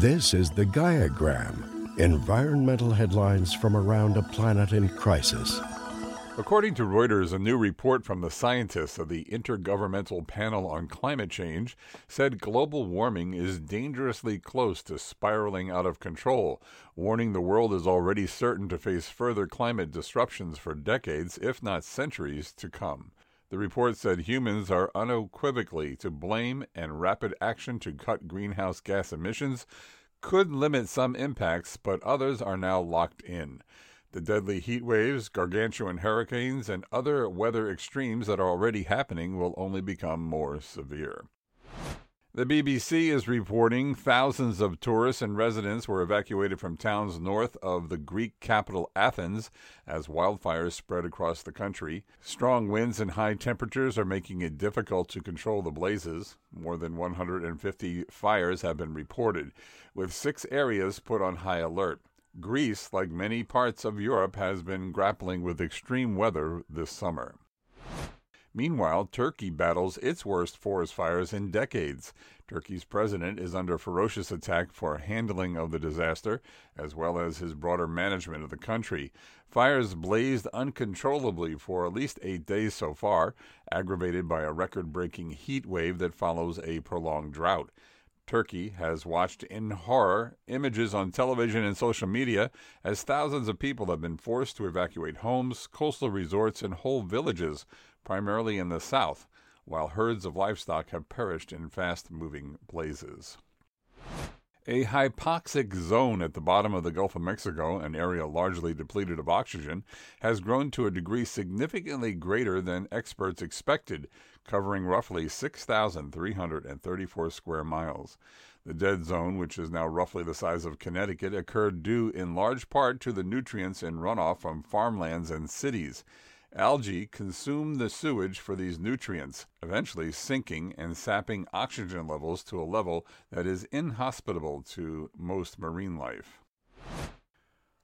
This is the Gaiagram environmental headlines from around a planet in crisis. According to Reuters, a new report from the scientists of the Intergovernmental Panel on Climate Change said global warming is dangerously close to spiraling out of control, warning the world is already certain to face further climate disruptions for decades, if not centuries, to come. The report said humans are unequivocally to blame, and rapid action to cut greenhouse gas emissions could limit some impacts, but others are now locked in. The deadly heat waves, gargantuan hurricanes, and other weather extremes that are already happening will only become more severe. The BBC is reporting thousands of tourists and residents were evacuated from towns north of the Greek capital Athens as wildfires spread across the country. Strong winds and high temperatures are making it difficult to control the blazes. More than 150 fires have been reported, with six areas put on high alert. Greece, like many parts of Europe, has been grappling with extreme weather this summer. Meanwhile, Turkey battles its worst forest fires in decades. Turkey's president is under ferocious attack for handling of the disaster, as well as his broader management of the country. Fires blazed uncontrollably for at least eight days so far, aggravated by a record breaking heat wave that follows a prolonged drought. Turkey has watched in horror images on television and social media as thousands of people have been forced to evacuate homes, coastal resorts, and whole villages primarily in the south, while herds of livestock have perished in fast moving blazes. A hypoxic zone at the bottom of the Gulf of Mexico, an area largely depleted of oxygen, has grown to a degree significantly greater than experts expected, covering roughly 6,334 square miles. The dead zone, which is now roughly the size of Connecticut, occurred due in large part to the nutrients in runoff from farmlands and cities. Algae consume the sewage for these nutrients, eventually sinking and sapping oxygen levels to a level that is inhospitable to most marine life.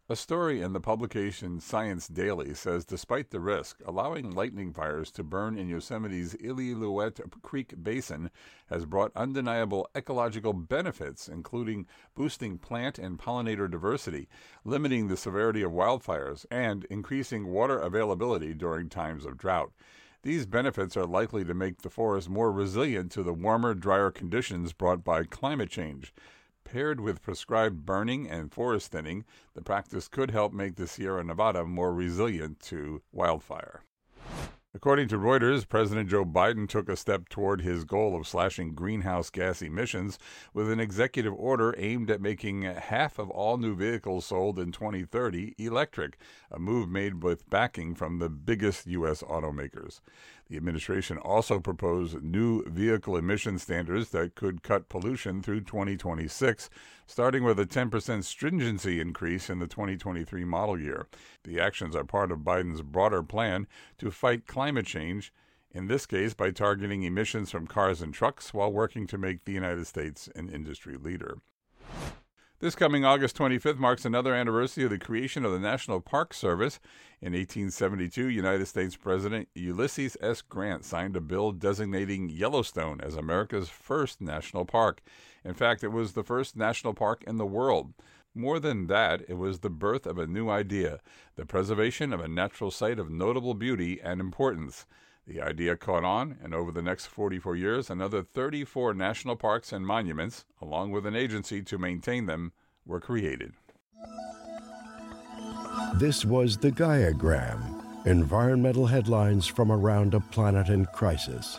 A story in the publication Science Daily says despite the risk, allowing lightning fires to burn in Yosemite's Illilouette Creek Basin has brought undeniable ecological benefits, including boosting plant and pollinator diversity, limiting the severity of wildfires, and increasing water availability during times of drought. These benefits are likely to make the forest more resilient to the warmer, drier conditions brought by climate change. Paired with prescribed burning and forest thinning, the practice could help make the Sierra Nevada more resilient to wildfire. According to Reuters, President Joe Biden took a step toward his goal of slashing greenhouse gas emissions with an executive order aimed at making half of all new vehicles sold in 2030 electric, a move made with backing from the biggest U.S. automakers. The administration also proposed new vehicle emission standards that could cut pollution through 2026, starting with a 10% stringency increase in the 2023 model year. The actions are part of Biden's broader plan to fight climate change, in this case by targeting emissions from cars and trucks while working to make the United States an industry leader. This coming August 25th marks another anniversary of the creation of the National Park Service. In 1872, United States President Ulysses S. Grant signed a bill designating Yellowstone as America's first national park. In fact, it was the first national park in the world. More than that, it was the birth of a new idea the preservation of a natural site of notable beauty and importance. The idea caught on, and over the next 44 years, another 34 national parks and monuments, along with an agency to maintain them, were created. This was the Gaiagram environmental headlines from around a planet in crisis.